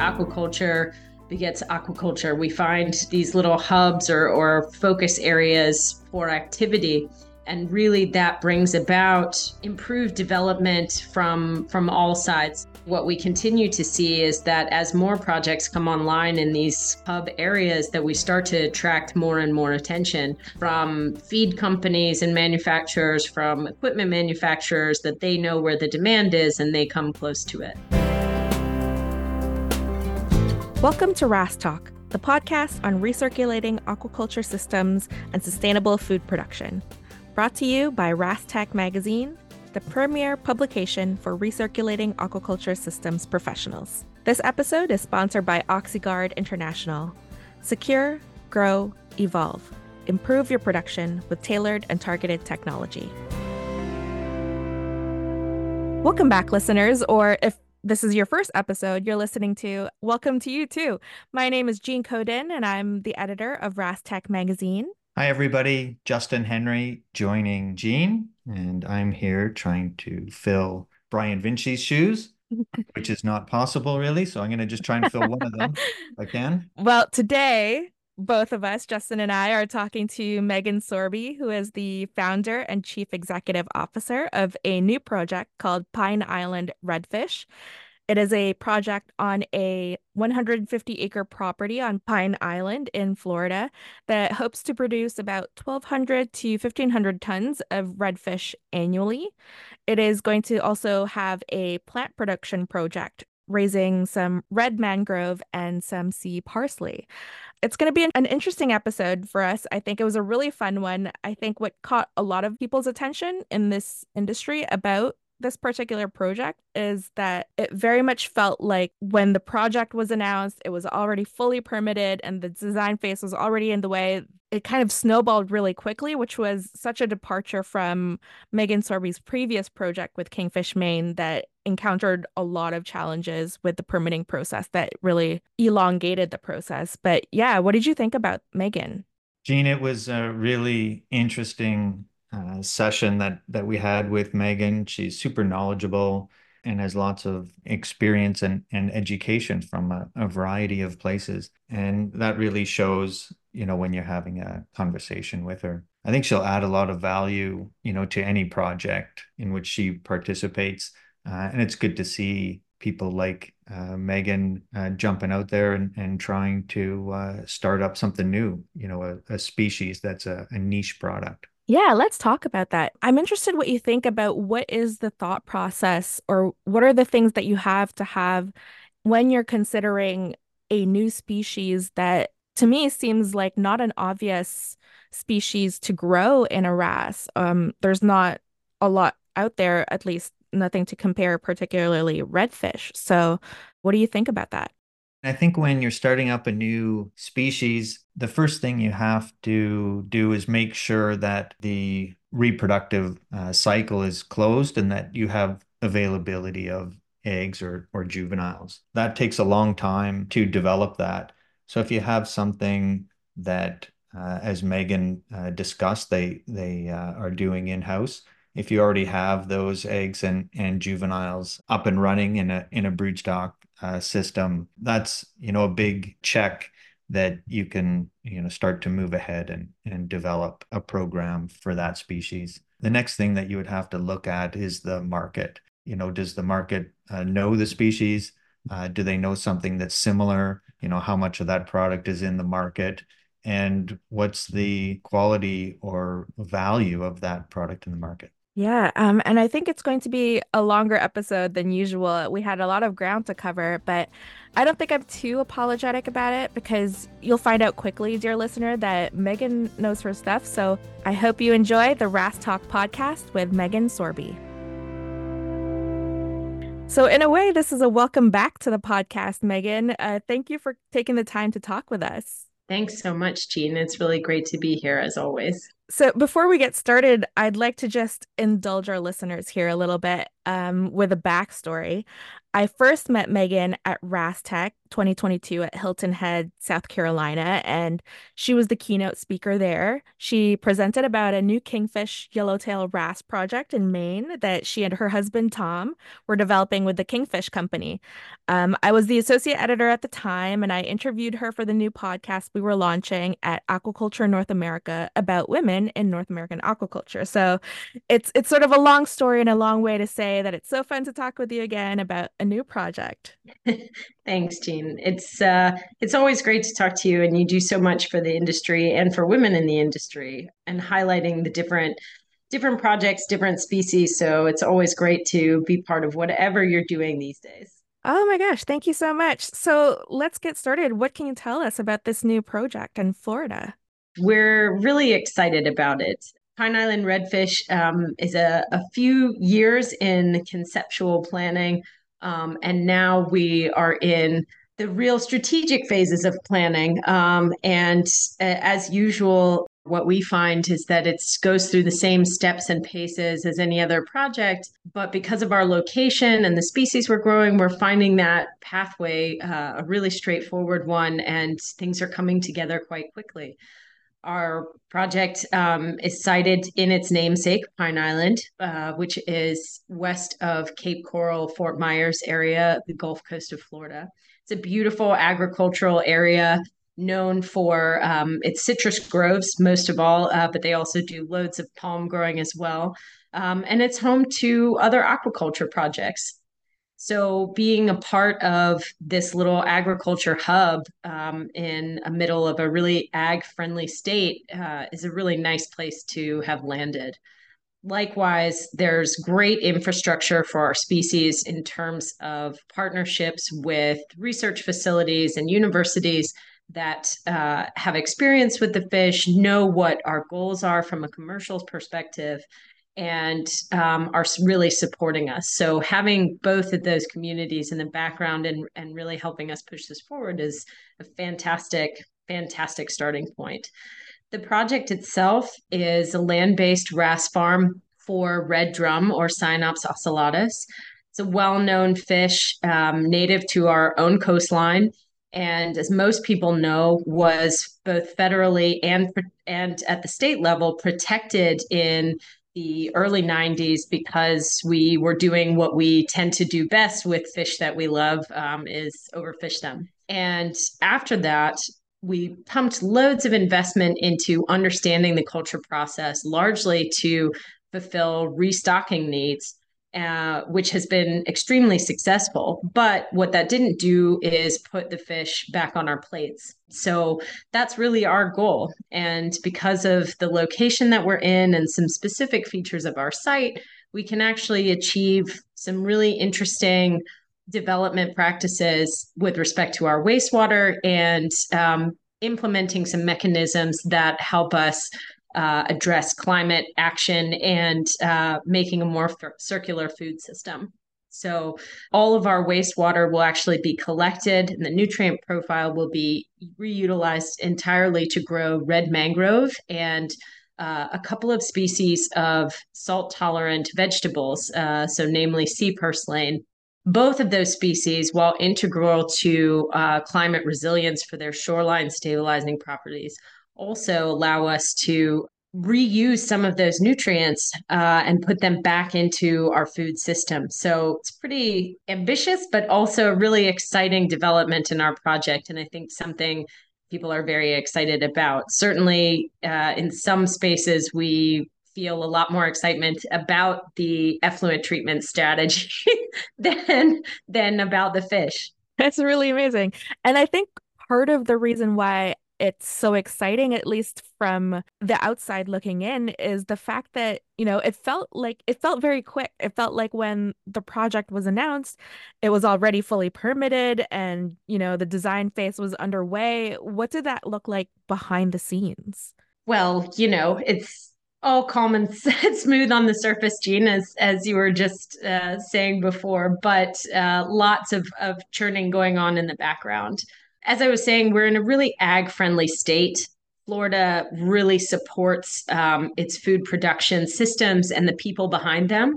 aquaculture begets aquaculture. We find these little hubs or, or focus areas for activity. And really that brings about improved development from from all sides. What we continue to see is that as more projects come online in these hub areas that we start to attract more and more attention from feed companies and manufacturers, from equipment manufacturers that they know where the demand is and they come close to it. Welcome to RAS Talk, the podcast on recirculating aquaculture systems and sustainable food production. Brought to you by RAS Tech Magazine, the premier publication for recirculating aquaculture systems professionals. This episode is sponsored by Oxyguard International. Secure, grow, evolve. Improve your production with tailored and targeted technology. Welcome back, listeners, or if this is your first episode you're listening to, welcome to you too. My name is Jean Ko Din, and I'm the editor of RAS Tech Magazine. Hi, everybody. Justin Henry joining Jean, and I'm here trying to fill Brian Vinci's shoes, which is not possible really. So I'm going to just try and fill one of them if I can. Well, today both of us, Justin and I, are talking to Megan Sorby, who is the founder and chief executive officer of a new project called Pine Island Redfish. It is a project on a 150 acre property on Pine Island in Florida that hopes to produce about 1,200 to 1,500 tons of redfish annually. It is going to also have a plant production project raising some red mangrove and some sea parsley. It's going to be an interesting episode for us. I think it was a really fun one. I think what caught a lot of people's attention in this industry about this particular project is that it very much felt like when the project was announced, it was already fully permitted and the design phase was already in the way. It kind of snowballed really quickly, which was such a departure from Megan Sorby's previous project with Kingfish Maine that encountered a lot of challenges with the permitting process that really elongated the process. But yeah, what did you think about Megan? Jean, it was a really interesting uh, session that that we had with Megan. She's super knowledgeable and has lots of experience and, and education from a, a variety of places. And that really shows, you know, when you're having a conversation with her. I think she'll add a lot of value, you know, to any project in which she participates. Uh, and it's good to see people like uh, Megan uh, jumping out there and, and trying to uh, start up something new, you know, a, a species that's a, a niche product. Yeah, let's talk about that. I'm interested what you think about what is the thought process or what are the things that you have to have when you're considering a new species that to me seems like not an obvious species to grow in a RAS. Um, there's not a lot out there, at least nothing to compare, particularly redfish. So, what do you think about that? I think when you're starting up a new species, the first thing you have to do is make sure that the reproductive uh, cycle is closed and that you have availability of eggs or, or juveniles. That takes a long time to develop that. So if you have something that, uh, as Megan uh, discussed, they they uh, are doing in house. If you already have those eggs and, and juveniles up and running in a in a broodstock uh, system, that's you know a big check that you can you know start to move ahead and and develop a program for that species. The next thing that you would have to look at is the market. You know, does the market uh, know the species? Uh, do they know something that's similar? You know, how much of that product is in the market? And what's the quality or value of that product in the market? Yeah, um, and I think it's going to be a longer episode than usual. We had a lot of ground to cover, but I don't think I'm too apologetic about it because you'll find out quickly, dear listener, that Megan knows her stuff. So I hope you enjoy the RAS Talk podcast with Megan Sorby. So, in a way, this is a welcome back to the podcast, Megan. Uh, thank you for taking the time to talk with us. Thanks so much, Jean. It's really great to be here as always. So, before we get started, I'd like to just indulge our listeners here a little bit um, with a backstory. I first met Megan at RASTech 2022 at Hilton Head, South Carolina, and she was the keynote speaker there. She presented about a new kingfish yellowtail RAS project in Maine that she and her husband Tom were developing with the Kingfish Company. Um, I was the associate editor at the time, and I interviewed her for the new podcast we were launching at Aquaculture North America about women in North American aquaculture. So it's it's sort of a long story and a long way to say that it's so fun to talk with you again about a new project. Thanks, Jean. It's uh, it's always great to talk to you, and you do so much for the industry and for women in the industry, and highlighting the different different projects, different species. So it's always great to be part of whatever you're doing these days. Oh my gosh, thank you so much. So let's get started. What can you tell us about this new project in Florida? We're really excited about it. Pine Island Redfish um, is a, a few years in conceptual planning um, and now we are in the real strategic phases of planning. Um, and uh, as usual, what we find is that it goes through the same steps and paces as any other project. But because of our location and the species we're growing, we're finding that pathway uh, a really straightforward one, and things are coming together quite quickly. Our project um, is sited in its namesake, Pine Island, uh, which is west of Cape Coral, Fort Myers area, the Gulf Coast of Florida. It's a beautiful agricultural area known for um, its citrus groves, most of all, uh, but they also do loads of palm growing as well. Um, and it's home to other aquaculture projects. So, being a part of this little agriculture hub um, in a middle of a really ag friendly state uh, is a really nice place to have landed. Likewise, there's great infrastructure for our species in terms of partnerships with research facilities and universities that uh, have experience with the fish, know what our goals are from a commercial perspective, and um, are really supporting us. So having both of those communities in the background and and really helping us push this forward is a fantastic fantastic starting point. The project itself is a land-based RAS farm for red drum or Sciaenops ocellatus. It's a well-known fish um, native to our own coastline and as most people know was both federally and and at the state level protected in the early 90s because we were doing what we tend to do best with fish that we love um, is overfish them. And after that we pumped loads of investment into understanding the culture process largely to fulfill restocking needs uh, which has been extremely successful. But what that didn't do is put the fish back on our plates. So that's really our goal. And because of the location that we're in and some specific features of our site, we can actually achieve some really interesting development practices with respect to our wastewater and um, implementing some mechanisms that help us uh, address climate action and uh, making a more f- circular food system. So, all of our wastewater will actually be collected, and the nutrient profile will be reutilized entirely to grow red mangrove and uh, a couple of species of salt tolerant vegetables, uh, so namely sea purslane. Both of those species, while integral to uh, climate resilience for their shoreline stabilizing properties, also allow us to reuse some of those nutrients uh, and put them back into our food system. So it's pretty ambitious, but also a really exciting development in our project. And I think something people are very excited about. Certainly, uh, in some spaces, we feel a lot more excitement about the effluent treatment strategy than than about the fish. That's really amazing. And I think part of the reason why it's so exciting, at least from the outside looking in, is the fact that, you know, it felt like it felt very quick. It felt like when the project was announced, it was already fully permitted and, you know, the design phase was underway. What did that look like behind the scenes? Well, you know, it's all calm and smooth on the surface, Jean, as as you were just uh, saying before, but uh, lots of of churning going on in the background as I was saying, we're in a really ag friendly state. Florida really supports um, its food production systems and the people behind them.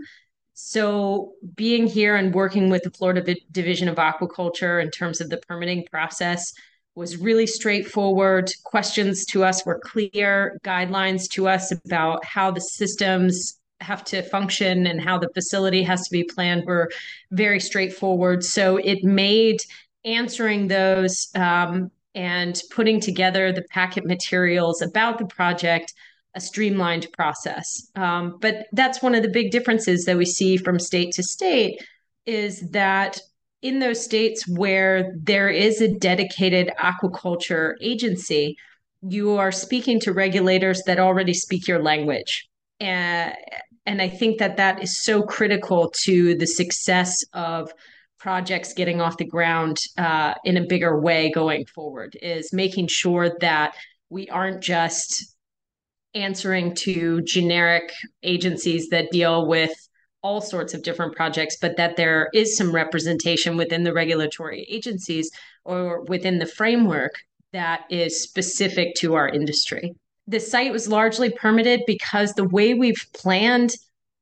So, being here and working with the Florida Division of Aquaculture in terms of the permitting process was really straightforward. Questions to us were clear, guidelines to us about how the systems have to function and how the facility has to be planned were very straightforward. So, it made answering those um, and putting together the packet materials about the project a streamlined process. Um, but that's one of the big differences that we see from state to state is that in those states where there is a dedicated aquaculture agency, you are speaking to regulators that already speak your language. And, and I think that that is so critical to the success of projects getting off the ground uh, in a bigger way going forward is making sure that we aren't just answering to generic agencies that deal with all sorts of different projects, but that there is some representation within the regulatory agencies or within the framework that is specific to our industry. The site was largely permitted because the way we've planned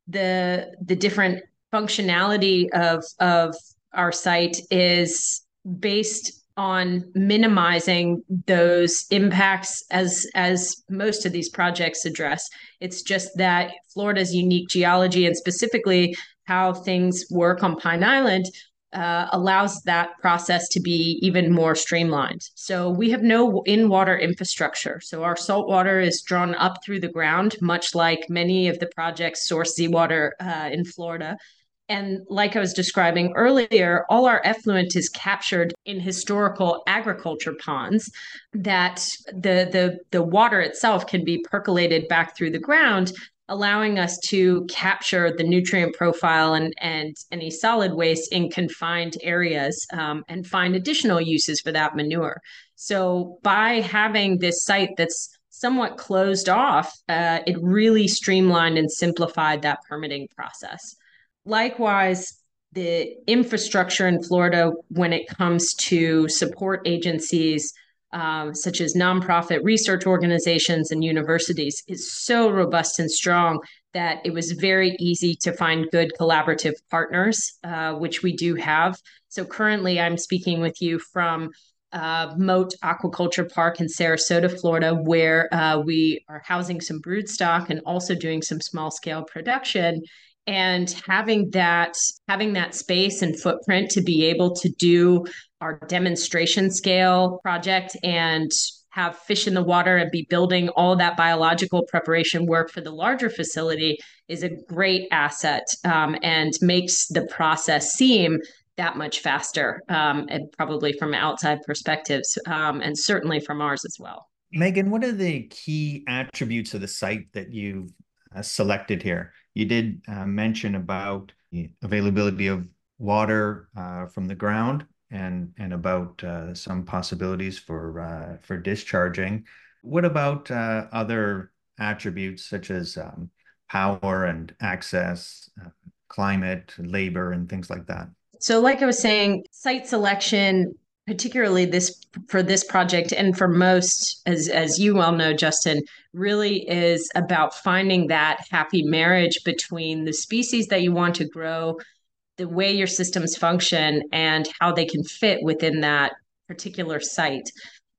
the the different functionality of of our site is based on minimizing those impacts as as most of these projects address it's just that florida's unique geology and specifically how things work on pine island uh, allows that process to be even more streamlined. So we have no in-water infrastructure. So our salt water is drawn up through the ground, much like many of the projects source seawater uh, in Florida. And like I was describing earlier, all our effluent is captured in historical agriculture ponds that the, the, the water itself can be percolated back through the ground, allowing us to capture the nutrient profile and, and any solid waste in confined areas um, and find additional uses for that manure. So by having this site that's somewhat closed off, uh, it really streamlined and simplified that permitting process. Likewise, the infrastructure in Florida when it comes to support agencies um, such as nonprofit research organizations and universities is so robust and strong that it was very easy to find good collaborative partners, uh, which we do have. So currently, I'm speaking with you from uh, Mote Aquaculture Park in Sarasota, Florida, where uh, we are housing some broodstock and also doing some small scale production and having that having that space and footprint to be able to do our demonstration scale project and have fish in the water and be building all that biological preparation work for the larger facility is a great asset um, and makes the process seem that much faster um, and probably from outside perspectives um, and certainly from ours as well. Megan what are the key attributes of the site that you've uh, selected here you did uh, mention about the availability of water uh, from the ground and and about uh, some possibilities for for discharging. What about other attributes such as um, power and access, climate, labor, and things like that? So, like I was saying, site selection particularly this for this project and for most as as you well know justin really is about finding that happy marriage between the species that you want to grow the way your systems function and how they can fit within that particular site.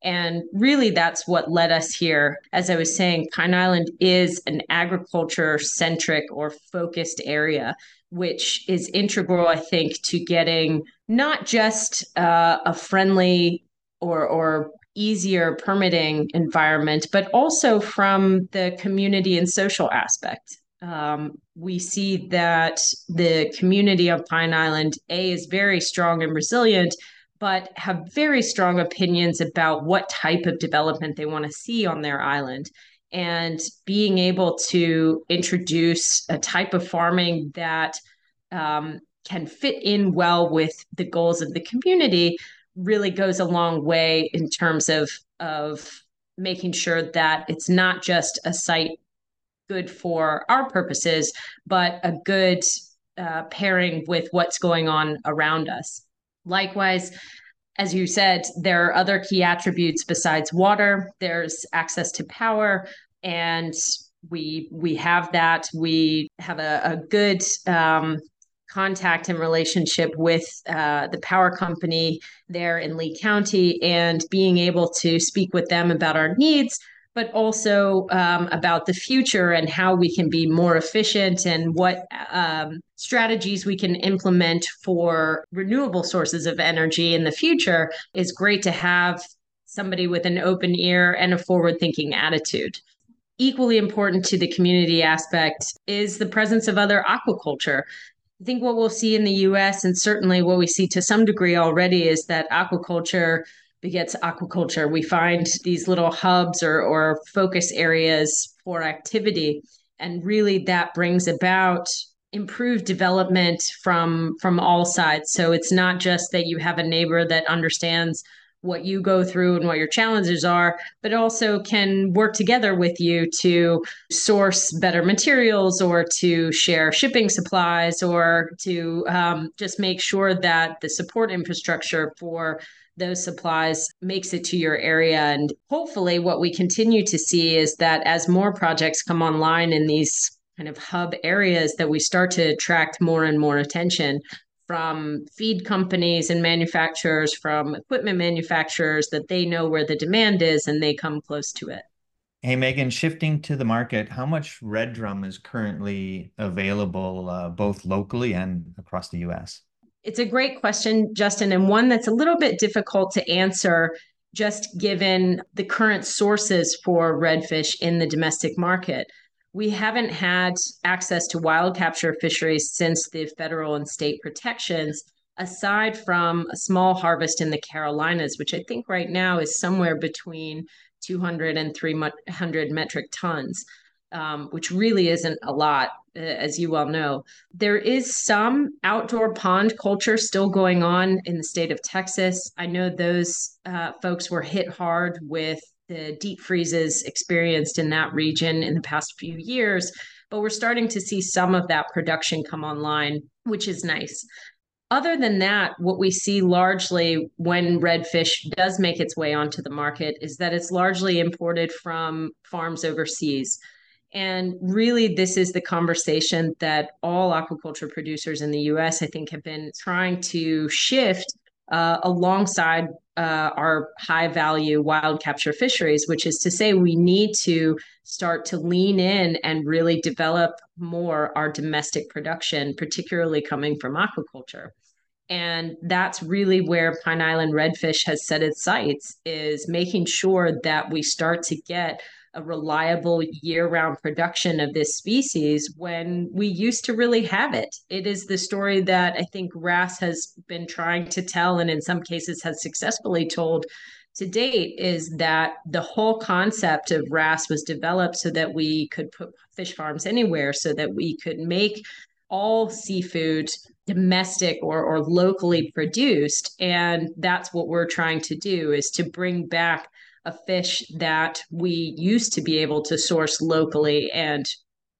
And really that's what led us here. As i was saying pine island is an agriculture centric or focused area which is integral, I think, to getting not just uh, a friendly or, or easier permitting environment, but also from the community and social aspect. Um, we see that the community of Pine Island, A, is very strong and resilient, but have very strong opinions about what type of development they want to see on their island and being able to introduce a type of farming that um, can fit in well with the goals of the community really goes a long way in terms of of making sure that it's not just a site good for our purposes, but a good uh, pairing with what's going on around us. Likewise, as you said, there are other key attributes besides water. There's access to power and we we have that. We have a, a good um, contact and relationship with uh, the power company there in Lee County, and being able to speak with them about our needs, but also um, about the future and how we can be more efficient and what um, strategies we can implement for renewable sources of energy in the future is great to have somebody with an open ear and a forward thinking attitude equally important to the community aspect is the presence of other aquaculture. I think what we'll see in the US, and certainly what we see to some degree already, is that aquaculture begets aquaculture. We find these little hubs or, or focus areas for activity. And really, that brings about improved development from from all sides so it's not just that you have a neighbor that understands what you go through and what your challenges are, but also can work together with you to source better materials or to share shipping supplies or to um, just make sure that the support infrastructure for those supplies makes it to your area. And hopefully, what we continue to see is that as more projects come online in these kind of hub areas, that we start to attract more and more attention from feed companies and manufacturers, from equipment manufacturers, that they know where the demand is and they come close to it. Hey, Megan, shifting to the market, how much red drum is currently available uh, both locally and across the US? It's a great question, Justin, and one that's a little bit difficult to answer just given the current sources for redfish in the domestic market we haven't had access to wild capture fisheries since the federal and state protections, aside from a small harvest in the Carolinas, which I think right now is somewhere between 200 and 300 metric tons, um, which really isn't a lot, as you well know. There is some outdoor pond culture still going on in the state of Texas. I know those uh, folks were hit hard with the deep freezes experienced in that region in the past few years, but we're starting to see some of that production come online, which is nice. Other than that, what we see largely when redfish does make its way onto the market is that it's largely imported from farms overseas. And really, this is the conversation that all aquaculture producers in the US, I think, have been trying to shift uh, alongside uh, our high value wild capture fisheries, which is to say, we need to start to lean in and really develop more our domestic production, particularly coming from aquaculture. And that's really where Pine Island Redfish has set its sights, is making sure that we start to get a reliable year round production of this species when we used to really have it. It is the story that I think RAS has been trying to tell, and in some cases has successfully told to date, is that the whole concept of RAS was developed so that we could put fish farms anywhere, so that we could make all seafood domestic or, or locally produced and that's what we're trying to do is to bring back a fish that we used to be able to source locally and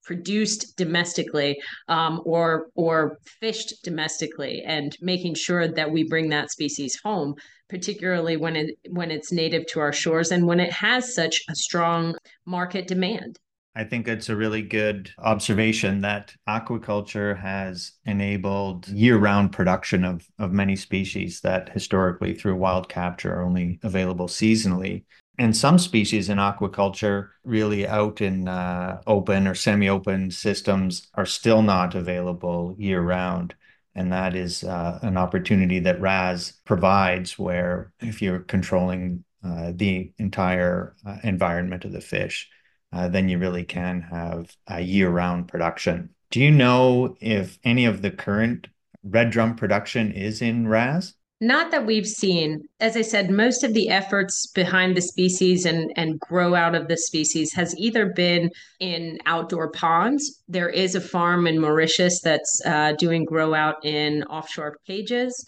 produced domestically um, or or fished domestically and making sure that we bring that species home particularly when it when it's native to our shores and when it has such a strong market demand I think it's a really good observation that aquaculture has enabled year round production of, of many species that historically, through wild capture, are only available seasonally. And some species in aquaculture, really out in uh, open or semi open systems, are still not available year round. And that is uh, an opportunity that RAS provides, where if you're controlling uh, the entire uh, environment of the fish, uh, then you really can have a year-round production. Do you know if any of the current red drum production is in RAS? Not that we've seen. As I said, most of the efforts behind the species and, and grow out of the species has either been in outdoor ponds. There is a farm in Mauritius that's uh, doing grow out in offshore cages.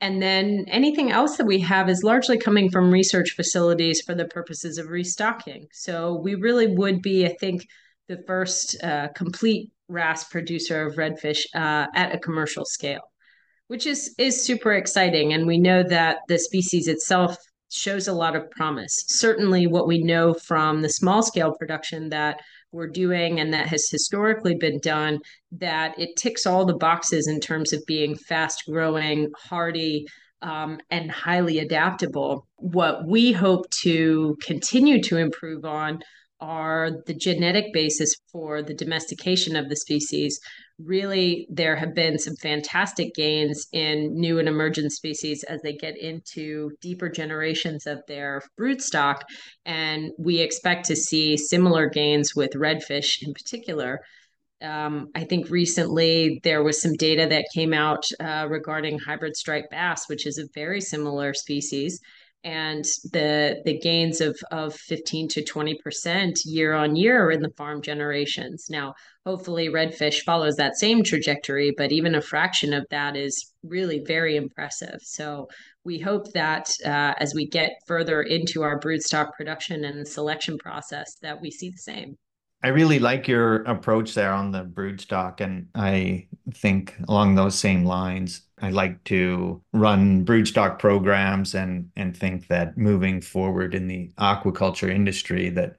And then anything else that we have is largely coming from research facilities for the purposes of restocking. So we really would be, I think, the first uh, complete RAS producer of redfish uh, at a commercial scale, which is is super exciting. And we know that the species itself shows a lot of promise. Certainly, what we know from the small scale production that we're doing and that has historically been done that it ticks all the boxes in terms of being fast growing, hardy, um, and highly adaptable. What we hope to continue to improve on are the genetic basis for the domestication of the species. Really, there have been some fantastic gains in new and emergent species as they get into deeper generations of their broodstock. And we expect to see similar gains with redfish in particular. Um, I think recently there was some data that came out uh, regarding hybrid striped bass, which is a very similar species and the the gains of of 15 to 20 percent year on year in the farm generations. Now hopefully redfish follows that same trajectory but even a fraction of that is really very impressive. So we hope that uh, as we get further into our broodstock production and selection process that we see the same I really like your approach there on the broodstock, and I think along those same lines, I like to run broodstock programs and and think that moving forward in the aquaculture industry, that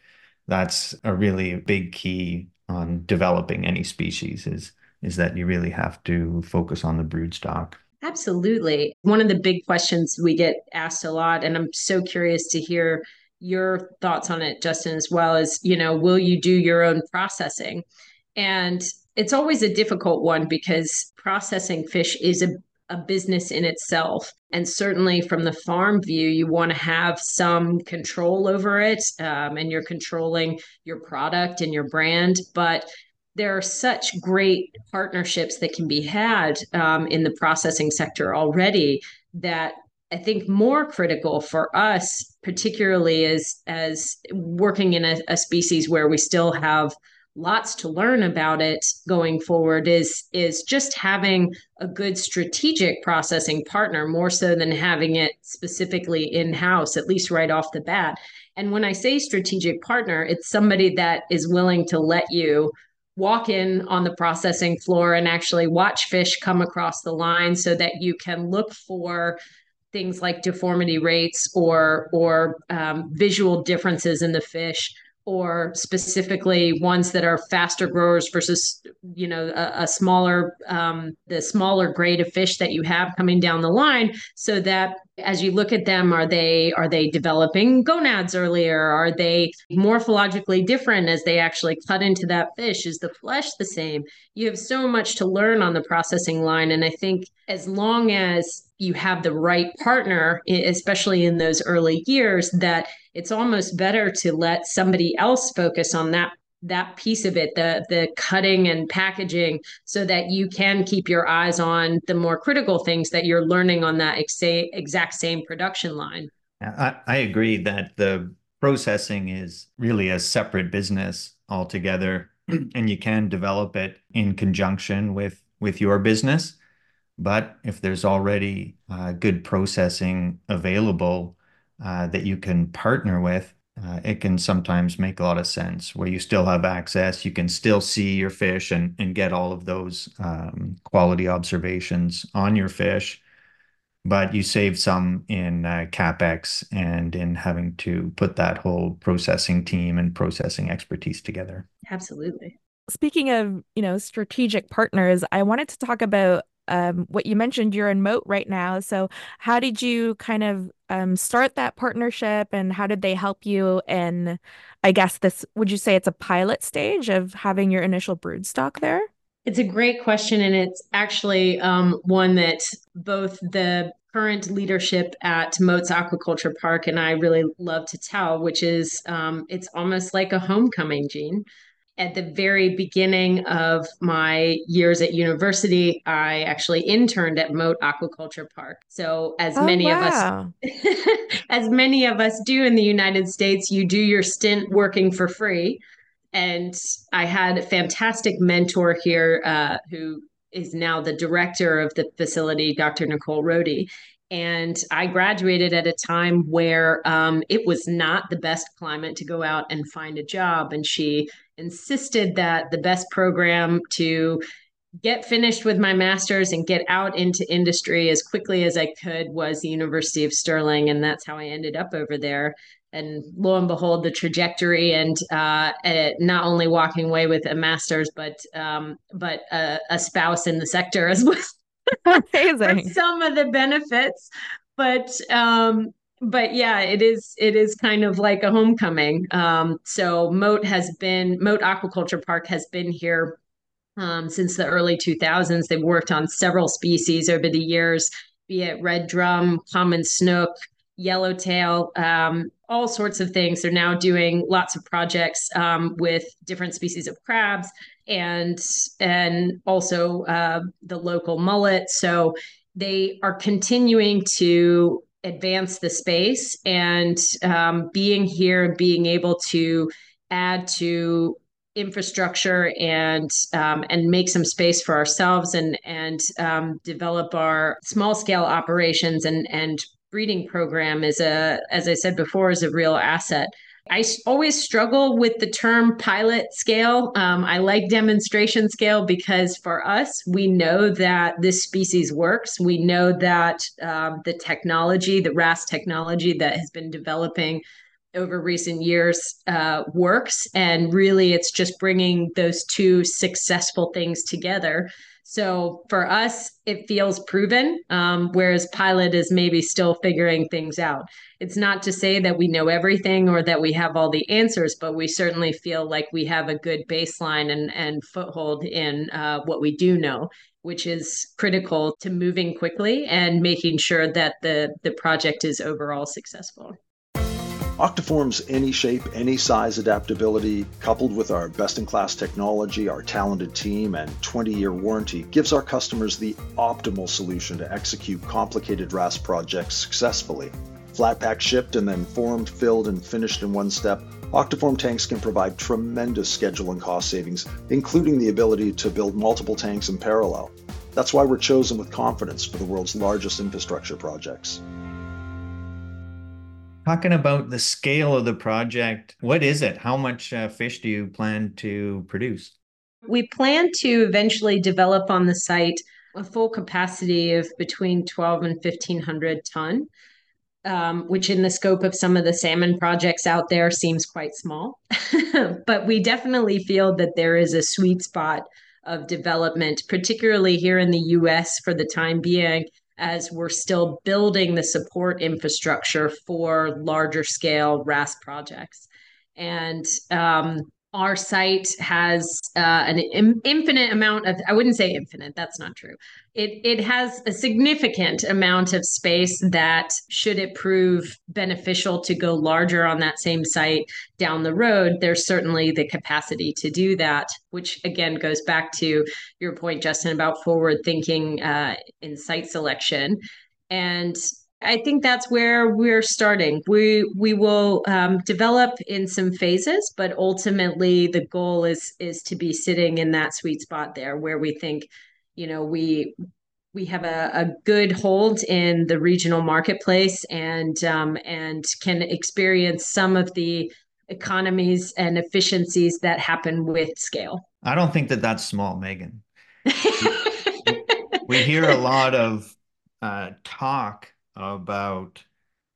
that's a really big key on developing any species is is that you really have to focus on the broodstock. Absolutely. One of the big questions we get asked a lot, and I'm so curious to hear your thoughts on it, Justin, as well as, you know, will you do your own processing? And it's always a difficult one because processing fish is a, a business in itself. And certainly from the farm view, you want to have some control over it um, and you're controlling your product and your brand. But there are such great partnerships that can be had um, in the processing sector already that I think more critical for us, particularly as as working in a, a, species where we still have lots to learn about it going forward, is is just having a good strategic processing partner more so than having it specifically in house, at least right off the bat. And when I say strategic partner, it's somebody that is willing to let you walk in on the processing floor and actually watch fish come across the line so that you can look for things like deformity rates or or um, visual differences in the fish or specifically ones that are faster growers versus you know a, a smaller um, the smaller grade of fish that you have coming down the line so that as you look at them are they are they developing gonads earlier? Are they morphologically different as they actually cut into that fish? Is the flesh the same? You have so much to learn on the processing line and i think as long as you have the right partner especially in those early years that it's almost better to let somebody else focus on that that piece of it the the cutting and packaging so that you can keep your eyes on the more critical things that you're learning on that ex- exact same production line. I, I agree that the processing is really a separate business altogether and you can develop it in conjunction with with your business. But if there's already uh, good processing available uh, that you can partner with uh, it can sometimes make a lot of sense where you still have access, you can still see your fish and, and get all of those um, quality observations on your fish, but you save some in uh, capex and in having to put that whole processing team and processing expertise together. Absolutely. Speaking of, you know, strategic partners, I wanted to talk about um, what you mentioned you're in Mote right now. So how did you kind of um, start that partnership and how did they help you And i guess this would you say it's a pilot stage of having your initial brood stock there? It's a great question and it's actually um, one that both the current leadership at Mote's Aquaculture Park and I really love to tell, which is um, it's almost like a homecoming, Jean at the very beginning of my years at university, I actually interned at Mote Aquaculture Park. So as oh, many wow. of us as many of us do in the United States, you do your stint working for free. And I had a fantastic mentor here uh, who is now the director of the facility, Dr. Nicole Rhody. And I graduated at a time where um, it was not the best climate to go out and find a job. And she insisted that the best program to get finished with my master's and get out into industry as quickly as I could was the University of Stirling. And that's how I ended up over there. and lo and behold, the trajectory and uh, not only walking away with a master's, but um, but a, a, spouse in the sector as well. Amazing. some of the benefits, but um, but yeah, it is it is kind of like a homecoming. Um, so Mote has been Mote Aquaculture Park has been here um, since the early 2000s. They've worked on several species over the years, be it red drum, common snook, yellowtail, um, all sorts of things. They're now doing lots of projects um, with different species of crabs and and also uh, the local mullet. So they are continuing to advance the space and um, being here and being able to add to infrastructure and um, and make some space for ourselves and and um, develop our small scale operations and and breeding program is a as I said before is a real asset. I always struggle with the term pilot scale. Um, I like demonstration scale because for us, we know that this species works. We know that um, the technology, the RAS technology that has been developing over recent years uh, works. And really, it's just bringing those two successful things together. So for us, it feels proven, um, whereas pilot is maybe still figuring things out. It's not to say that we know everything or that we have all the answers, but we certainly feel like we have a good baseline and, and foothold in uh, what we do know, which is critical to moving quickly and making sure that the, the project is overall successful. Octoform's any shape, any size adaptability, coupled with our best in class technology, our talented team, and 20 year warranty, gives our customers the optimal solution to execute complicated RAS projects successfully. Flat pack shipped and then formed, filled, and finished in one step, Octoform tanks can provide tremendous schedule and cost savings, including the ability to build multiple tanks in parallel. That's why we're chosen with confidence for the world's largest infrastructure projects. Talking about the scale of the project, what is it? How much uh, fish do you plan to produce? We plan to eventually develop on the site a full capacity of between 12 and 1500 ton, um, which in the scope of some of the salmon projects out there seems quite small. but we definitely feel that there is a sweet spot of development, particularly here in the US for the time being, as we're still building the support infrastructure for larger scale RAS projects. And um, our site has uh, an Im- infinite amount of i wouldn't say infinite that's not true. It it has a significant amount of space that should it prove beneficial to go larger on that same site down the road there's certainly the capacity to do that which again goes back to your point justin about forward thinking uh, in site selection. And I think that's where we're starting. We we will um, develop in some phases, but ultimately the goal is is to be sitting in that sweet spot there where we think, you know, we we have a, a good hold in the regional marketplace and um, and can experience some of the economies and efficiencies that happen with scale. I don't think that that's small, Megan. we hear a lot of uh, talk about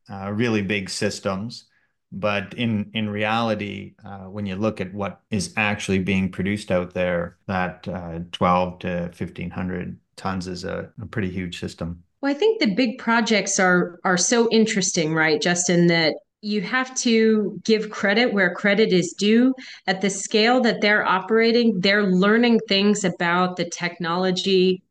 uh, really big systems. But in in reality, uh, when you look at what is actually being produced out there, that uh, 12 to 1500 tons is a, a pretty huge system. Well, I think the big projects are are so interesting, right, Justin? That you have to give credit where credit is due. At the scale that they're operating, they're learning things about the technology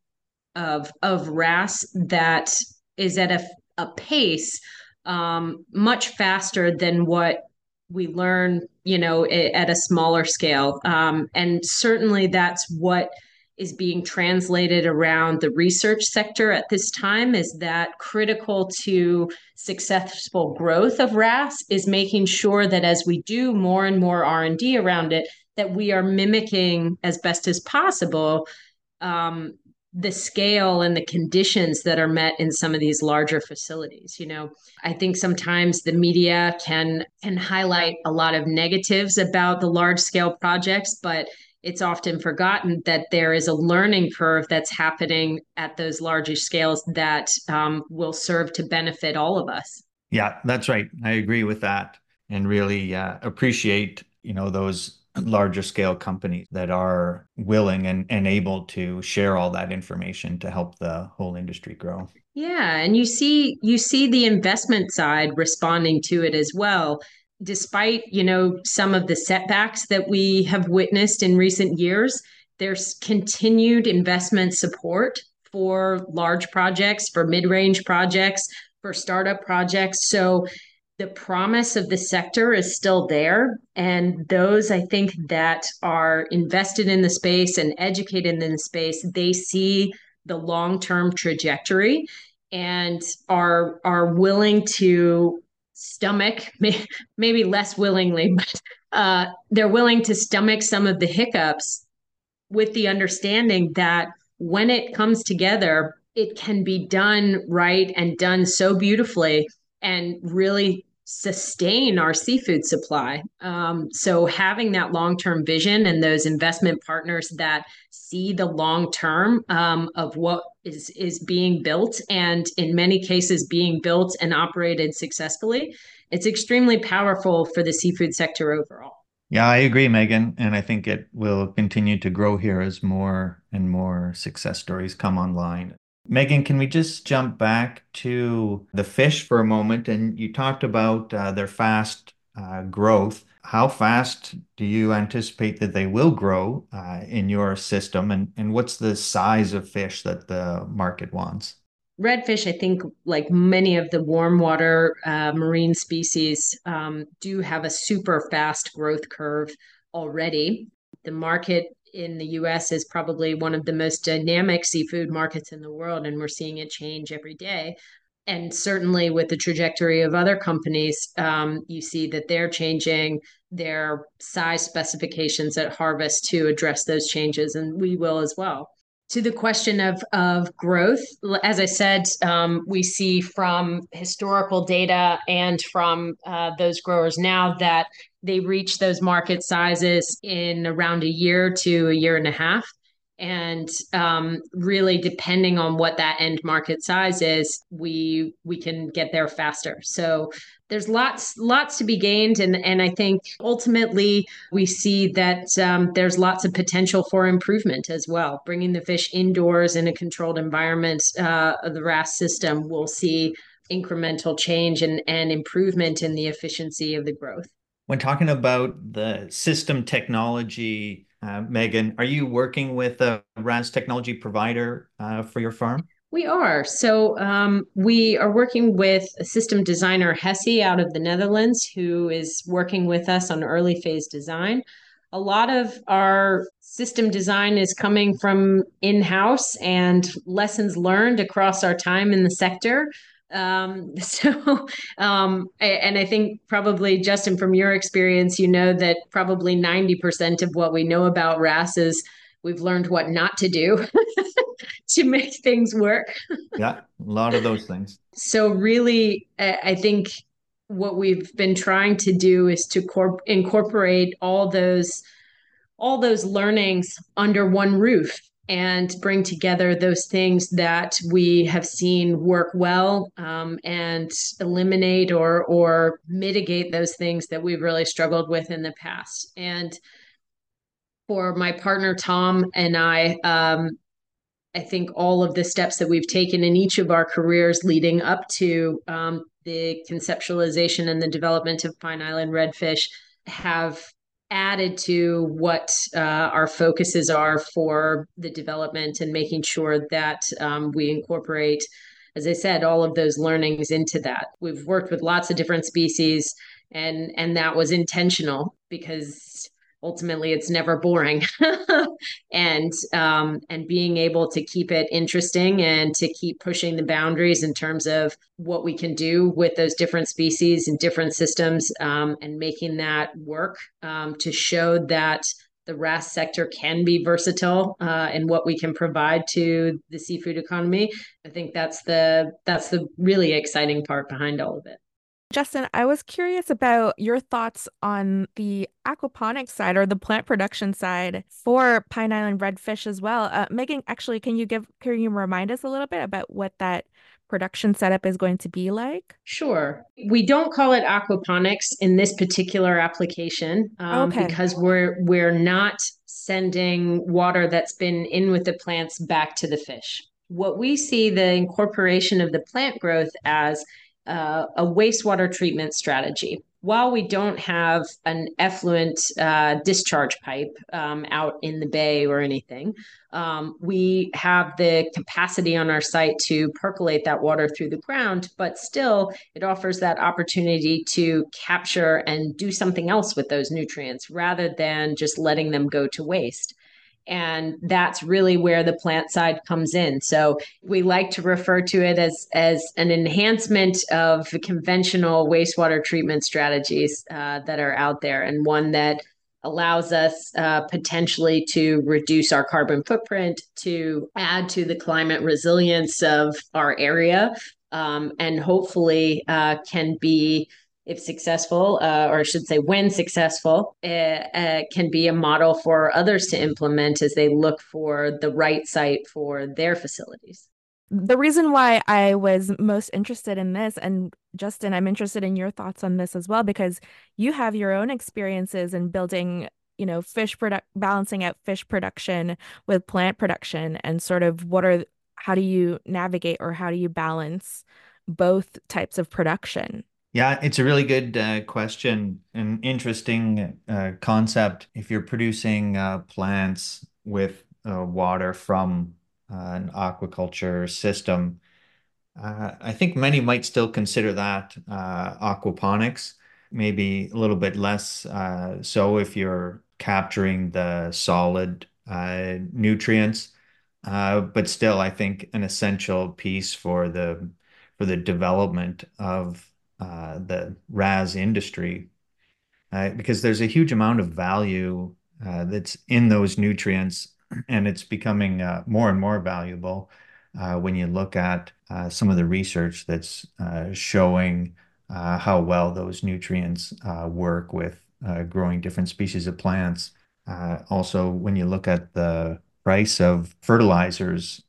of of RAS that is at a a pace um, much faster than what we learn, you know, at a smaller scale. Um, and certainly that's what is being translated around the research sector at this time is that critical to successful growth of RAS is making sure that as we do more and more R&D around it, that we are mimicking as best as possible um, the scale and the conditions that are met in some of these larger facilities you know? I think sometimes the media can can highlight a lot of negatives about the large scale projects but it's often forgotten that there is a learning curve that's happening at those larger scales that um, will serve to benefit all of us. Yeah that's right. I agree with that and really uh, appreciate you know those larger scale companies that are willing and, and able to share all that information to help the whole industry grow. Yeah, and you see you see the investment side responding to it as well. Despite, you know, some of the setbacks that we have witnessed in recent years, there's continued investment support for large projects, for mid-range projects, for startup projects. So the promise of the sector is still there. And those I think that are invested in the space and educated in the space, they see the long-term trajectory and are are willing to stomach maybe less willingly but uh, they're willing to stomach some of the hiccups with the understanding that when it comes together it can be done right and done so beautifully and really sustain our seafood supply. Um, so having that long-term vision and those investment partners that see the long term um, of what is is being built, and in many cases being built and operated successfully, it's extremely powerful for the seafood sector overall. Yeah, I agree, Megan, and I think it will continue to grow here as more and more success stories come online. Megan, can we just jump back to the fish for a moment? And you talked about uh, their fast uh, growth. How fast do you anticipate that they will grow uh, in your system? And, and what's the size of fish that the market wants? Redfish, I think, like many of the warm water uh, marine species, um, do have a super fast growth curve already. The market in the US is probably one of the most dynamic seafood markets in the world, and we're seeing it change every day. And certainly with the trajectory of other companies, um, you see that they're changing their size specifications at harvest to address those changes, and we will as well. To the question of, of growth, as I said, um, we see from historical data and from uh, those growers now that they reach those market sizes in around a year to a year and a half. And um, really, depending on what that end market size is, we we can get there faster. So there's lots lots to be gained, and and I think ultimately we see that um, there's lots of potential for improvement as well. Bringing the fish indoors in a controlled environment uh, of the RAS system, we'll see incremental change and, and improvement in the efficiency of the growth. When talking about the system technology, uh, Megan, are you working with a RAS technology provider uh, for your farm? We are. So um, we are working with a system designer, Hesy, out of the Netherlands, who is working with us on early phase design. A lot of our system design is coming from in house and lessons learned across our time in the sector. Um, so, um, and I think probably Justin, from your experience, you know that probably 90% of what we know about RAS is we've learned what not to do to make things work. yeah, a lot of those things. So, really, I think what we've been trying to do is to corp- incorporate all those all those learnings under one roof and bring together those things that we have seen work well um, and eliminate or or mitigate those things that we've really struggled with in the past. And for my partner tom and i um, i think all of the steps that we've taken in each of our careers leading up to um, the conceptualization and the development of pine island redfish have added to what uh, our focuses are for the development and making sure that um, we incorporate as i said all of those learnings into that. We've worked with lots of different species and and that was intentional because ultimately it's never boring and um, and being able to keep it interesting and to keep pushing the boundaries in terms of what we can do with those different species and different systems um, and making that work um, to show that the RAS sector can be versatile uh, in what we can provide to the seafood economy. I think that's the that's the really exciting part behind all of it. Justin, I was curious about your thoughts on the aquaponics side or the plant production side for Pine Island redfish as well. Uh, Megan, actually, can you give can you remind us a little bit about what that production setup is going to be like? Sure. We don't call it aquaponics in this particular application um, okay. because we're we're not sending water that's been in with the plants back to the fish. What we see the incorporation of the plant growth as uh, a wastewater treatment strategy. While we don't have an effluent uh, discharge pipe um, out in the bay or anything, um, we have the capacity on our site to percolate that water through the ground, but still it offers that opportunity to capture and do something else with those nutrients rather than just letting them go to waste and that's really where the plant side comes in. So we like to refer to it as as an enhancement of conventional wastewater treatment strategies uh, that are out there and one that allows us uh, potentially to reduce our carbon footprint to add to the climate resilience of our area um, and hopefully uh, can be if successful, uh, or I should say, when successful, uh, uh, can be a model for others to implement as they look for the right site for their facilities. The reason why I was most interested in this, and Justin, I'm interested in your thoughts on this as well, because you have your own experiences in building you know fish product balancing out fish production with plant production and sort of what are how do you navigate or how do you balance both types of production yeah, it's a really good uh, question, an interesting uh, concept. If you're producing uh, plants with uh, water from uh, an aquaculture system, uh, I think many might still consider that aquaponics, maybe a little bit less so if you're capturing the solid nutrients. but still, I think an essential piece for the for the development of uh, the RAS industry uh, because there's a huge amount of value uh, that's in those nutrients, and it's becoming uh, more and more valuable uh, when you look at uh, some of the research that's showing how well those nutrients work with growing different species of plants. also, when you look at the price of fertilizers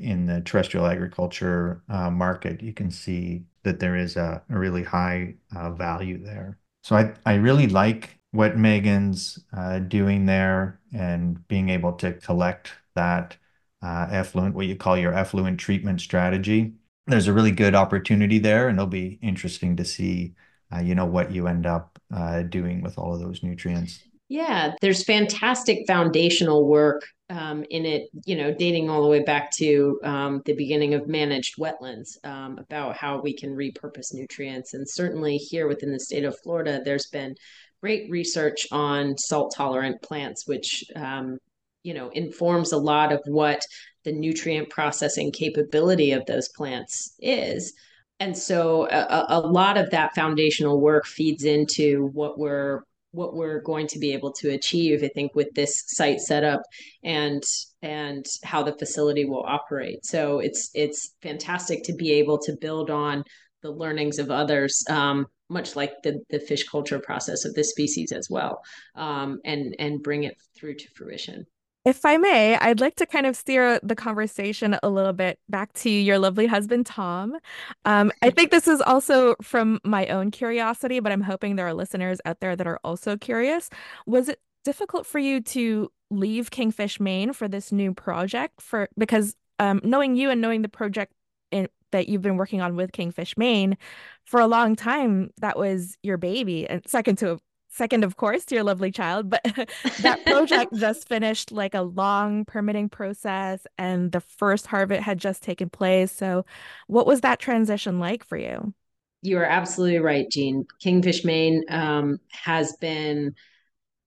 in the terrestrial agriculture market, you can see that there is a, a really high uh, value there. So I, I really like what Megan's uh, doing there and being able to collect that uh, effluent, what you call your effluent treatment strategy. There's a really good opportunity there, and it'll be interesting to see, uh, you know, what you end up uh, doing with all of those nutrients. Yeah, there's fantastic foundational work um, in it, you know, dating all the way back to um, the beginning of managed wetlands um, about how we can repurpose nutrients. And certainly here within the state of Florida, there's been great research on salt tolerant plants, which, um, you know, informs a lot of what the nutrient processing capability of those plants is. And so a, a lot of that foundational work feeds into what we're what we're going to be able to achieve i think with this site setup and and how the facility will operate. So it's it's fantastic to be able to build on the learnings of others um, much like the the fish culture process of this species as well um, and and bring it through to fruition if I may, I'd like to kind of steer the conversation a little bit back to your lovely husband, Tom. Um, I think this is also from my own curiosity, but I'm hoping there are listeners out there that are also curious. Was it difficult for you to leave Kingfish Maine for this new project? For because um, knowing you and knowing the project in, that you've been working on with Kingfish Maine for a long time, that was your baby, and second to second, of course, to your lovely child, but that project just finished like a long permitting process and the first harvest had just taken place. So, what was that transition like for you? You are absolutely right, Jean. Kingfish Maine um, has been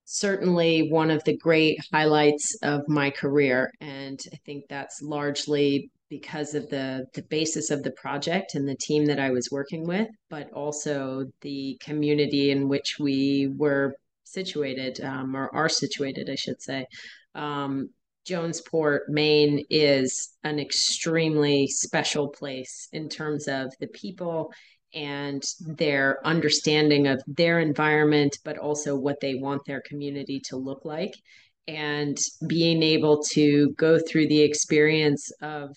certainly one of the great highlights of my career. And I think that's largely because of the the basis of the project and the team that I was working with, but also the community in which we were situated um, or are situated, I should say. Um, Jonesport, Maine is an extremely special place in terms of the people and their understanding of their environment, but also what they want their community to look like. And being able to go through the experience of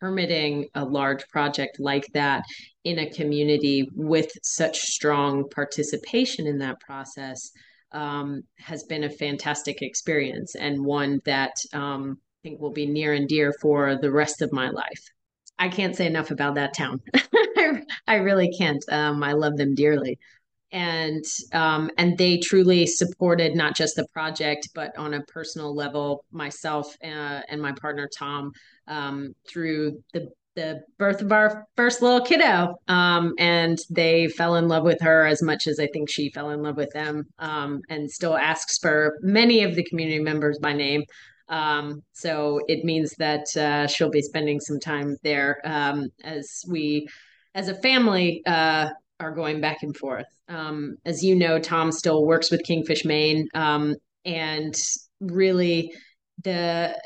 permitting a large project like that in a community with such strong participation in that process um, has been a fantastic experience and one that um, I think will be near and dear for the rest of my life. I can't say enough about that town. I, really can't. Um, I love them dearly. And um, and they truly supported not just the project, but on a personal level, myself uh, and my partner Tom um, through the the birth of our first little kiddo. Um, and they fell in love with her as much as I think she fell in love with them um, and still asks for many of the community members by name. Um, so it means that uh, she'll be spending some time there um, as we, as a family, uh, are going back and forth. Um, as you know, Tom still works with Kingfish Maine um, and really the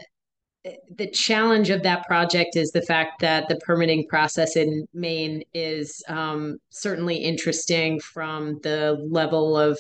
the challenge of that project is the fact that the permitting process in Maine is um, certainly interesting from the level of,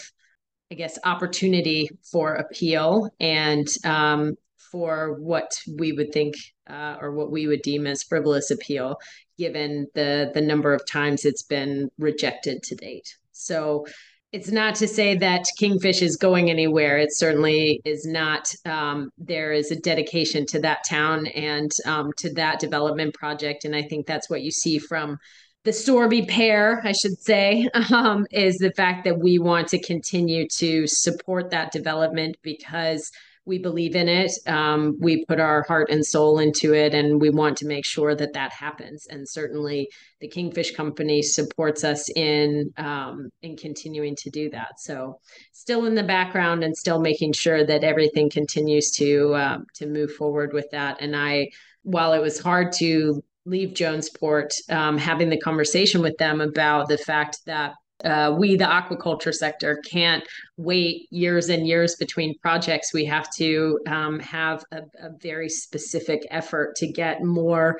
I guess, opportunity for appeal and um, for what we would think uh, or what we would deem as frivolous appeal, given the the number of times it's been rejected to date. So it's not to say that Kingfish is going anywhere. It certainly is not. Um, there is a dedication to that town and um, to that development project, and I think that's what you see from the Sorby pair, I should say, um, is the fact that we want to continue to support that development because we believe in it. Um, we put our heart and soul into it, and we want to make sure that that happens. And certainly, the Kingfish Company supports us in um, in continuing to do that. So, still in the background and still making sure that everything continues to um, to move forward with that. And I, while it was hard to leave Jonesport, um, having the conversation with them about the fact that uh, we, the aquaculture sector, can't wait years and years between projects. We have to um, have a, a, very specific effort to get more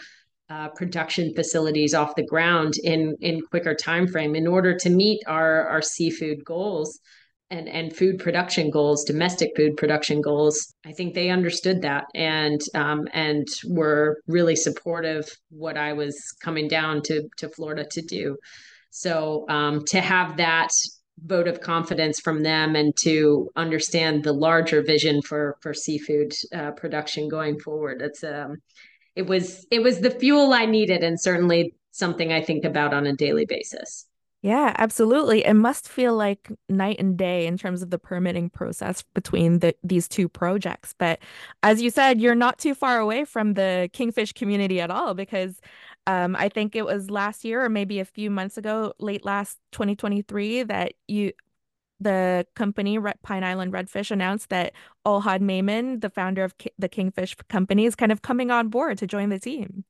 uh, production facilities off the ground in in quicker time frame in order to meet our our seafood goals and and food production goals, domestic food production goals. I think they understood that and um, and were really supportive what I was coming down to to Florida to do. So um, to have that vote of confidence from them and to understand the larger vision for for seafood uh, production going forward, it's um, it was it was the fuel I needed and certainly something I think about on a daily basis. Yeah, absolutely. It must feel like night and day in terms of the permitting process between the, these two projects. But as you said, you're not too far away from the kingfish community at all because um, I think it was last year or maybe a few months ago, late last 2023, that you the company Pine Island Redfish announced that Ohad Maimon, the founder of Ki- the Kingfish Company, is kind of coming on board to join the team.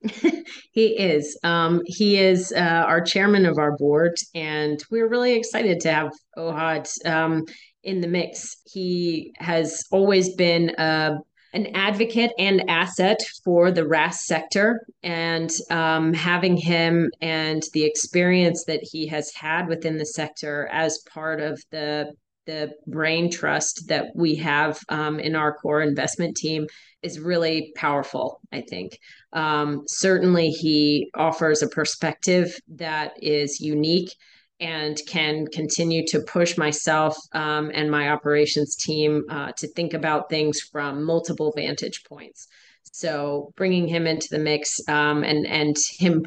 he is. Um, he is uh, our chairman of our board, and we're really excited to have Ohad um, in the mix. He has always been a an advocate and asset for the RAS sector. And um, having him and the experience that he has had within the sector as part of the the brain trust that we have um, in our core investment team is really powerful, I think. Um, certainly, he offers a perspective that is unique and can continue to push myself um, and my operations team uh, to think about things from multiple vantage points. So bringing him into the mix um, and and him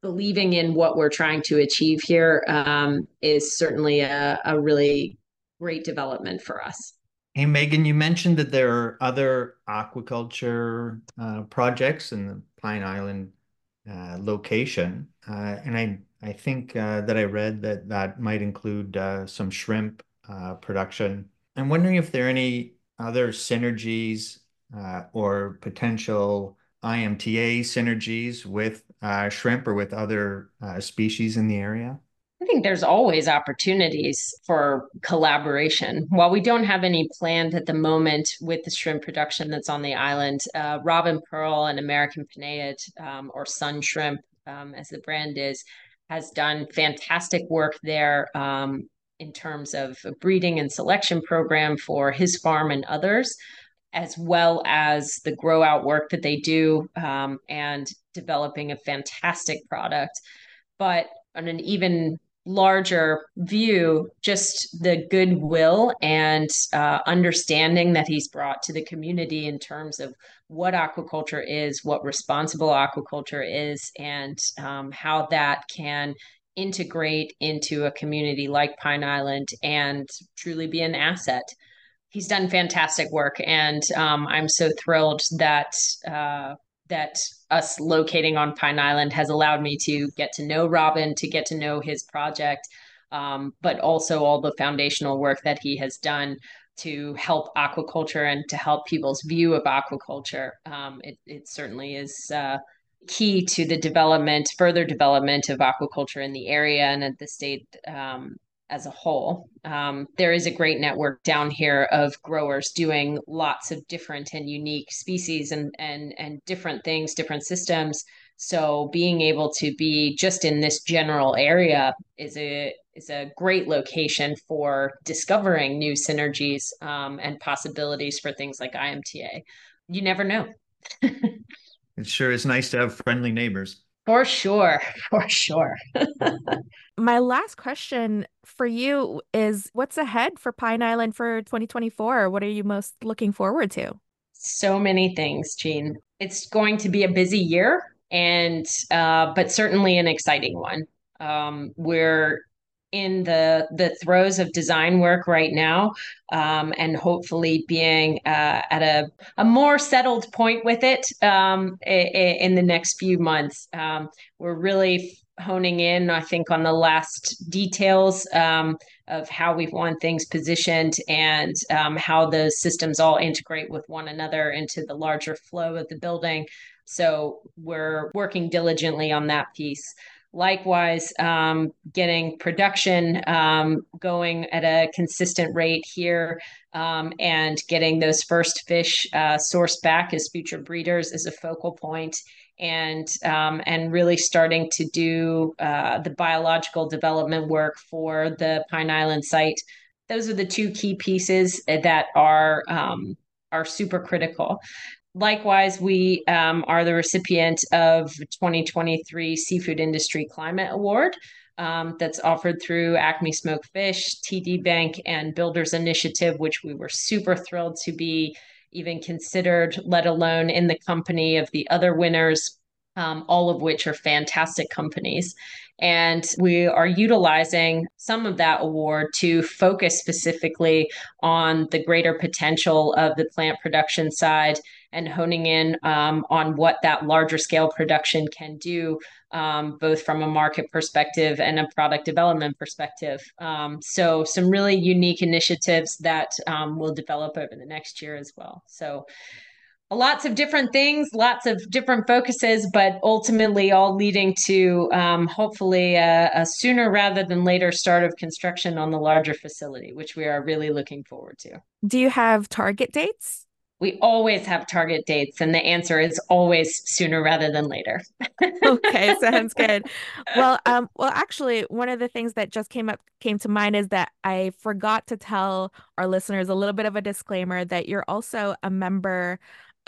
believing in what we're trying to achieve here um, is certainly a, a really great development for us. Hey, Megan, you mentioned that there are other aquaculture uh, projects in the Pine Island uh, location. Uh, and I I think uh, that I read that that might include uh, some shrimp uh, production. I'm wondering if there are any other synergies uh, or potential IMTA synergies with uh, shrimp or with other uh, species in the area. I think there's always opportunities for collaboration. While we don't have any planned at the moment with the shrimp production that's on the island, Robin Pearl and American Penaeid, um, or Sun Shrimp, um, as the brand is, has done fantastic work there um, in terms of a breeding and selection program for his farm and others. as well as the grow out work that they do um, and developing a fantastic product. But on an even larger view, just the goodwill and uh, understanding that he's brought to the community in terms of what aquaculture is, what responsible aquaculture is, and um, how that can integrate into a community like Pine Island and truly be an asset. He's done fantastic work, and um, I'm so thrilled that uh, that us locating on Pine Island has allowed me to get to know Robin, to get to know his project, um, but also all the foundational work that he has done to help aquaculture and to help people's view of aquaculture. Um, it, it, certainly is uh, key to the development, further development of aquaculture in the area and at the state um, as a whole. Um, there is a great network down here of growers doing lots of different and unique species and and and different things, different systems. So being able to be just in this general area is a is a great location for discovering new synergies um, and possibilities for things like IMTA. You never know. it sure is nice to have friendly neighbors. For sure. For sure. My last question for you is what's ahead for Pine Island for 2024? What are you most looking forward to? So many things, Jean. It's going to be a busy year and uh, but certainly an exciting one. Um, we're in the the throes of design work right now um, and hopefully being uh, at a, a more settled point with it um, in the next few months. Um, we're really honing in i think on the last details um, of how we want things positioned and um, how the systems all integrate with one another into the larger flow of the building. So we're working diligently on that piece Likewise, um, getting production um, going at a consistent rate here um, and getting those first fish uh, sourced back as future breeders is a focal point and um, and really starting to do uh, the biological development work for the Pine Island site. Those are the two key pieces that are um, are super critical. Likewise, we um, are the recipient of 2023 Seafood Industry Climate Award. Um, that's offered through Acme Smoked Fish, TD Bank, and Builders Initiative, which we were super thrilled to be even considered, let alone in the company of the other winners, um, all of which are fantastic companies. And we are utilizing some of that award to focus specifically on the greater potential of the plant production side and honing in um, on what that larger scale production can do, um, both from a market perspective and a product development perspective. Um, so, some really unique initiatives that um, will develop over the next year as well. So, lots of different things, lots of different focuses, but ultimately all leading to um, hopefully a, a, sooner rather than later start of construction on the larger facility, which we are really looking forward to. Do you have target dates? We always have target dates, and the answer is always sooner rather than later. okay, sounds good. Well, um, well, actually, one of the things that just came up came to mind is that I forgot to tell our listeners a little bit of a disclaimer that you're also a member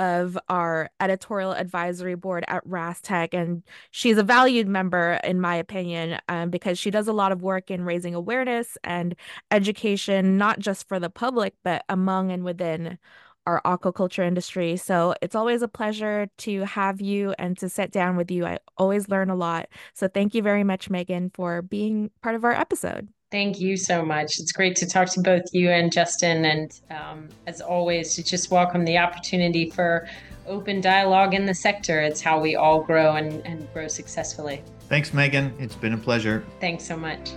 of our editorial advisory board at RASTech, and she's a valued member, in my opinion, um, because she does a lot of work in raising awareness and education, not just for the public, but among and within our aquaculture industry. So it's always a pleasure to have you and to sit down with you. I always learn a lot. So thank you very much, Megan, for being part of our episode. Thank you so much. It's great to talk to both you and Justin. And um, as always, to just welcome the opportunity for open dialogue in the sector. It's how we all grow and, and grow successfully. Thanks, Megan. It's been a pleasure. Thanks so much.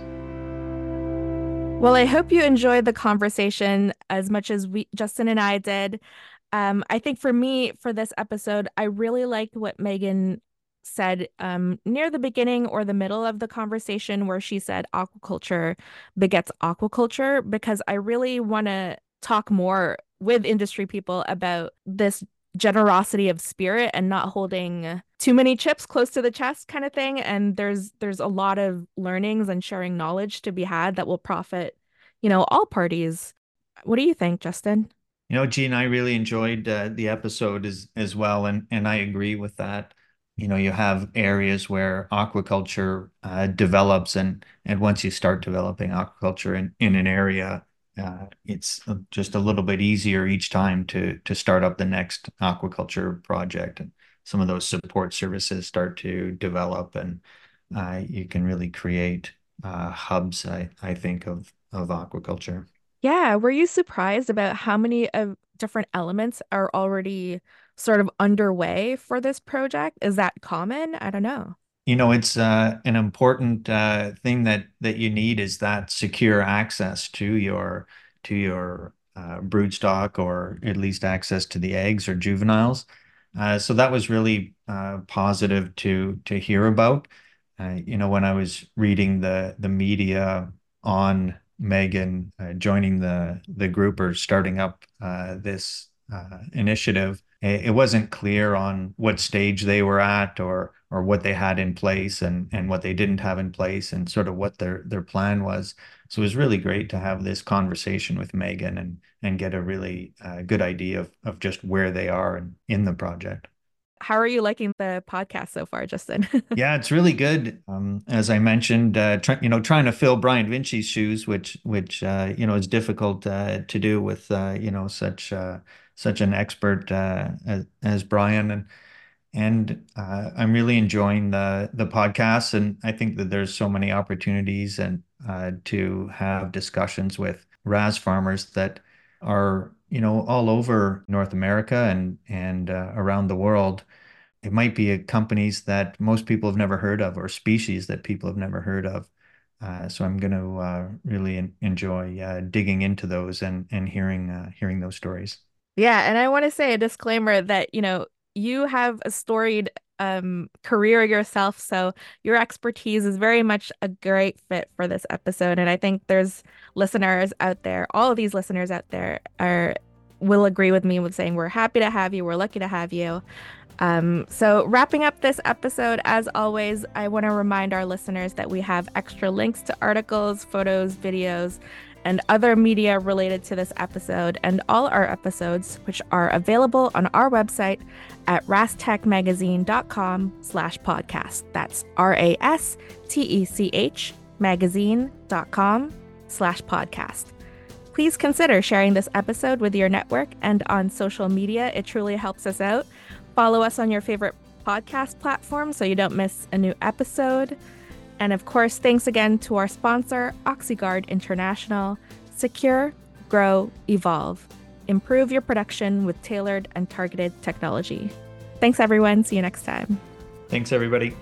Well, I hope you enjoyed the conversation as much as we, Justin and I did. Um, I think for me, for this episode, I really liked what Megan said um, near the beginning or the middle of the conversation where she said aquaculture begets aquaculture because I really want to talk more with industry people about this generosity of spirit and not holding too many chips close to the chest kind of thing. And there's there's a lot of learnings and sharing knowledge to be had that will profit you know all parties. What do you think justin? You know, Jean, I really enjoyed uh, the episode as as well, and and I agree with that. You know, you have areas where aquaculture uh, develops, and and once you start developing aquaculture in in an area, it's just a little bit easier each time to to start up the next aquaculture project, and some of those support services start to develop, and uh, you can really create uh, hubs. I I think of of aquaculture. Yeah, were you surprised about how many of different elements are already sort of underway for this project? Is that common? I don't know. You know, it's uh, an important uh, thing that that you need is that secure access to your to your uh, brood stock, or at least access to the eggs or juveniles. Uh, so that was really uh, positive to to hear about. Uh, you know, when I was reading the the media on Megan joining the the group or starting up this initiative, it, it, wasn't clear on what stage they were at or or what they had in place and and what they didn't have in place and sort of what their their plan was. So it was really great to have this conversation with Megan and and get a really uh, good idea of of just where they are in, in the project. How are you liking the podcast so far, Justin? yeah, it's really good. Um, as I mentioned, uh, try, you know, trying to fill Brian Vinci's shoes, which which uh, you know is difficult uh, to do with uh, you know such uh, such an expert uh, as, as Brian, and and I'm really enjoying the the podcast, and I think that there's so many opportunities and to have discussions with RAS farmers that are you know all over North America and and uh, around the world. It might be companies that most people have never heard of or species that people have never heard of. Uh, so I'm going to uh, really en- enjoy uh, digging into those and and hearing uh, hearing those stories. Yeah, and I want to say a disclaimer that you know you have a storied um, career yourself. So your expertise is very much a great fit for this episode. And I think there's listeners out there, all of these listeners out there are will agree with me with saying we're happy to have you, we're lucky to have you. Um, so, wrapping up this episode, as always, I want to remind our listeners that we have extra links to articles, photos, videos, and other media related to this episode and all our episodes, which are available on our website at rastechmagazine.com slash podcast. That's R-A-S-T-E-C-H magazine.com slash podcast. Please consider sharing this episode with your network and on social media. It truly helps us out. Follow us on your favorite podcast platform so you don't miss a new episode. And of course, thanks again to our sponsor, Oxyguard International. Secure, grow, evolve. Improve your production with tailored and targeted technology. Thanks, everyone. See you next time. Thanks, everybody.